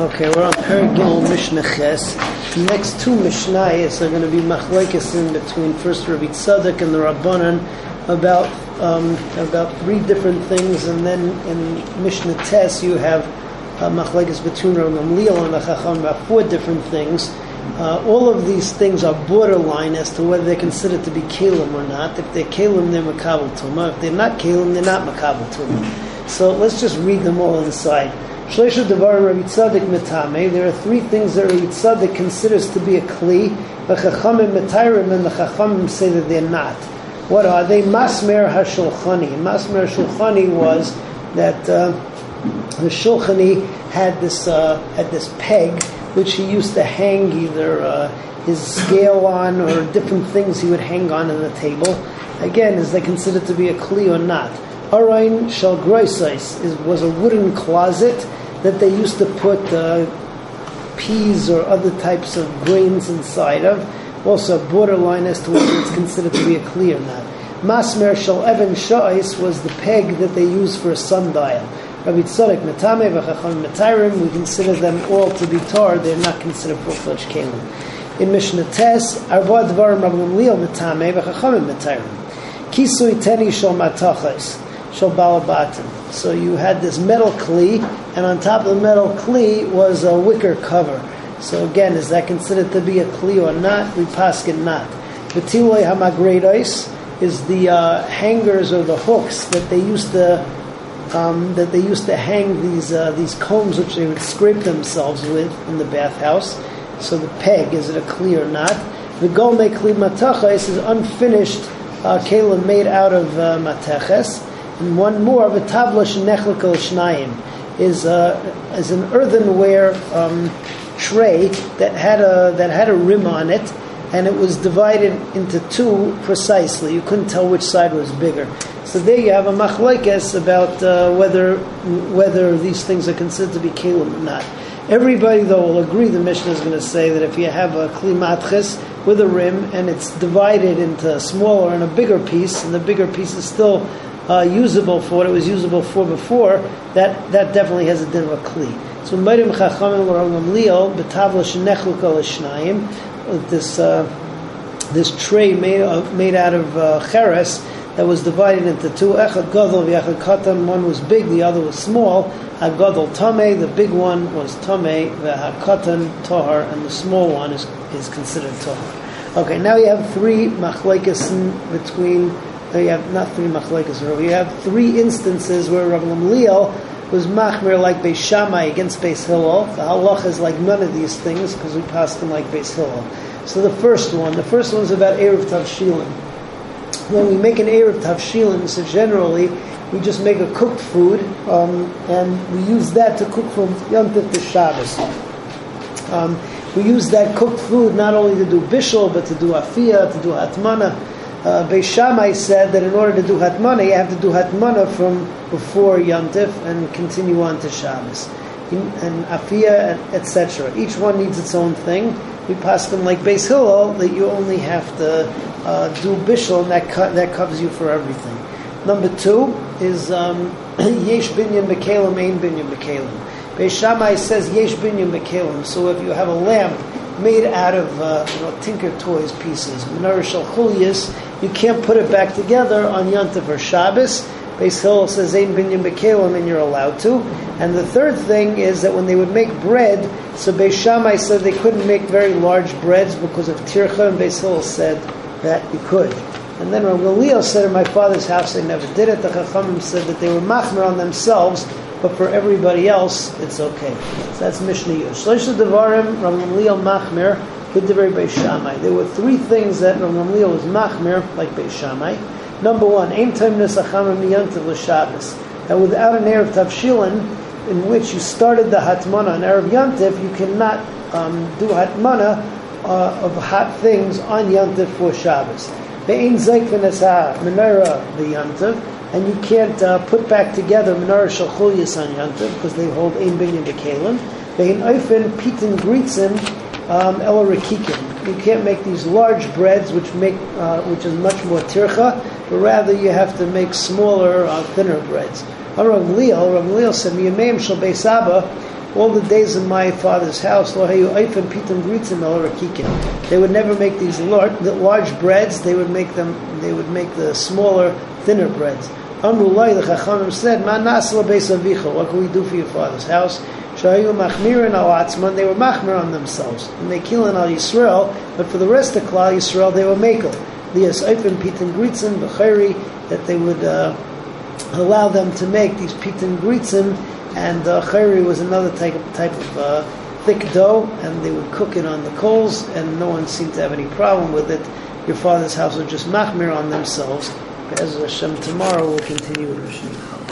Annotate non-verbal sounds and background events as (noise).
Okay, we're on Perigil Mishnah Ches. The next two Mishnayos are going to be machlekes in between first Rabbi Tzadok and the Rabbanan about um, about three different things, and then in Mishnah Tes you have uh, machlekes between Rabbi and the Chacham about four different things. Uh, all of these things are borderline as to whether they're considered to be kalim or not. If they're kalim, they're makabel tuma. If they're not kalim, they're not makabel tuma. So let's just read them all inside. There are three things that Rabbi Tzadok considers to be a kli. The Chachamim Metairim and the Chachamim say that they're not. What are they? Masmer HaShulchani. Masmer HaShulchani was that uh, the Shulchani had this uh, had this peg which he used to hang either uh, his scale on or different things he would hang on in the table. Again, is they considered to be a kli or not? Arain Shel was a wooden closet that they used to put uh, peas or other types of grains inside of. Also, borderline as to whether it's considered to be a kli or not. Masmer Shal Evan Sha'is was the peg that they used for a sundial. Rabbi Tzadok Metame v'Chacham Metairim, we consider them all to be tar, they're not considered full-fledged kalim. In Mishnah Tes, Arba Dvarim Rabbi Gamliel Metame v'Chacham Metairim. Kisui Teni Shal Matachas. Shal Balabatim. So you had this metal kli, and on top of the metal kli was a wicker cover. So again, is that considered to be a kli or not? We it not. Betiloi hamagredos is the uh, hangers or the hooks that they used to um, that they used to hang these uh, these combs which they would scrape themselves with in the bathhouse. So the peg is it a kli or not? The gome kli matachas is unfinished uh, made out of uh, mateches. And one more, of a tavla shenechlikal shnayim, is uh, is an earthenware um, tray that had a that had a rim on it, and it was divided into two precisely. You couldn't tell which side was bigger. So there you have a machlekes about uh, whether whether these things are considered to be kelim or not. Everybody, though, will agree. The Mishnah is going to say that if you have a klimatches with a rim and it's divided into a smaller and a bigger piece, and the bigger piece is still uh, usable for what it was usable for before, that, that definitely has a din of a kli. So Meirim Chachamim L'Rangam Leo B'Tavla Shenechlu Kol this uh, this tray made of, made out of uh, cheres that was divided into two. Echad Gadol v'Echad Katan. One was big, the other was small. Hagadol Tameh. The big one was Tameh. V'Hakatan Tahar, and the small one is is considered Tahar. Okay, now you have three machlekes between you have not three machlekas, you have three instances where Rabbi Gamliel was machmir like Beis Shammai against Beis Hillel. The halach is like none of these things because we passed them like Beis Hillel. So the first one, the first one is about Erev Tavshilin. When we make an Erev Tavshilin, so generally we just make a cooked food um, and we use that to cook from Yom to Shabbos. Um, we use that cooked food not only to do bishul, but to do afia, to do atmana uh, Beis Shammai said that in order to do Hatmana, you have to do Hatmana from before Yantif and continue on to Shabbos. And Afia, etc. Each one needs its own thing. We pass them like Beis Hillel that you only have to uh, do Bishul and that, co- that covers you for everything. Number two is um, (clears throat) Yesh Binyan Bekalim, Ein Binyan Bekalim. Beis Shammai says Yesh Binyan Bekalim. So if you have a lamp made out of uh, you know, Tinker Toys pieces, Menorah Chulias, you can't put it back together on Yontif or Shabbos. Beis Hillel says Ein Binyan Bekalim, and you're allowed to. And the third thing is that when they would make bread, so Beis Shammai said they couldn't make very large breads because of Tircha, and Beis Hillel said that you could. And then when Leo said in my father's house they never did it, the Chachamim said that they were machmer on themselves, but for everybody else, it's okay. So that's Mishnah Yush. Shlosh Devarim, Rav Leo machmer, B'divrei Beis. There were three things that Rav Gamliel was machmir, like Beis Shammai. Number one, Ein Time Nesachama Miyantiv L'Shabbos. That without an Erev Tavshilin, in which you started the Hatmana on Erev Yantiv, you cannot um, do Hatmana uh, of hot things on Yantiv for Shabbos. Ve'ein Zeik V'Nesah Menorah V'Yantiv, and you can't uh, put back together Menorah Shalchulias on Yantiv, because they hold Ein Binyan Bekalim. Ve'ein Oifen Pitin Gritzim um, You can't make these large breads, which make uh, which is much more tircha, but rather you have to make smaller, uh, thinner breads. Rav Leal, Rav Leal said, "Miyameim shel beisaba." all the days in my father's house. They would never make these large, large breads. They would make them. They would make the smaller, thinner breads. Amrulai, the Chachamim said, "Man nasla beis avicha." What can we do for your father's house? Shayu machmirin al atzman. They were machmir on themselves, and they killing al Yisrael. But for the rest of Klal Yisrael, they were makel. Lias oifen pitum gritzim b'chayri that they would. Uh, allow them to make these pitin gritzim, and uh, chayri was another type type of uh, thick dough, and they would cook it on the coals, and no one seemed to have any problem with it. Your father's house was just machmir on themselves. As Hashem tomorrow, we'll continue with Rishon.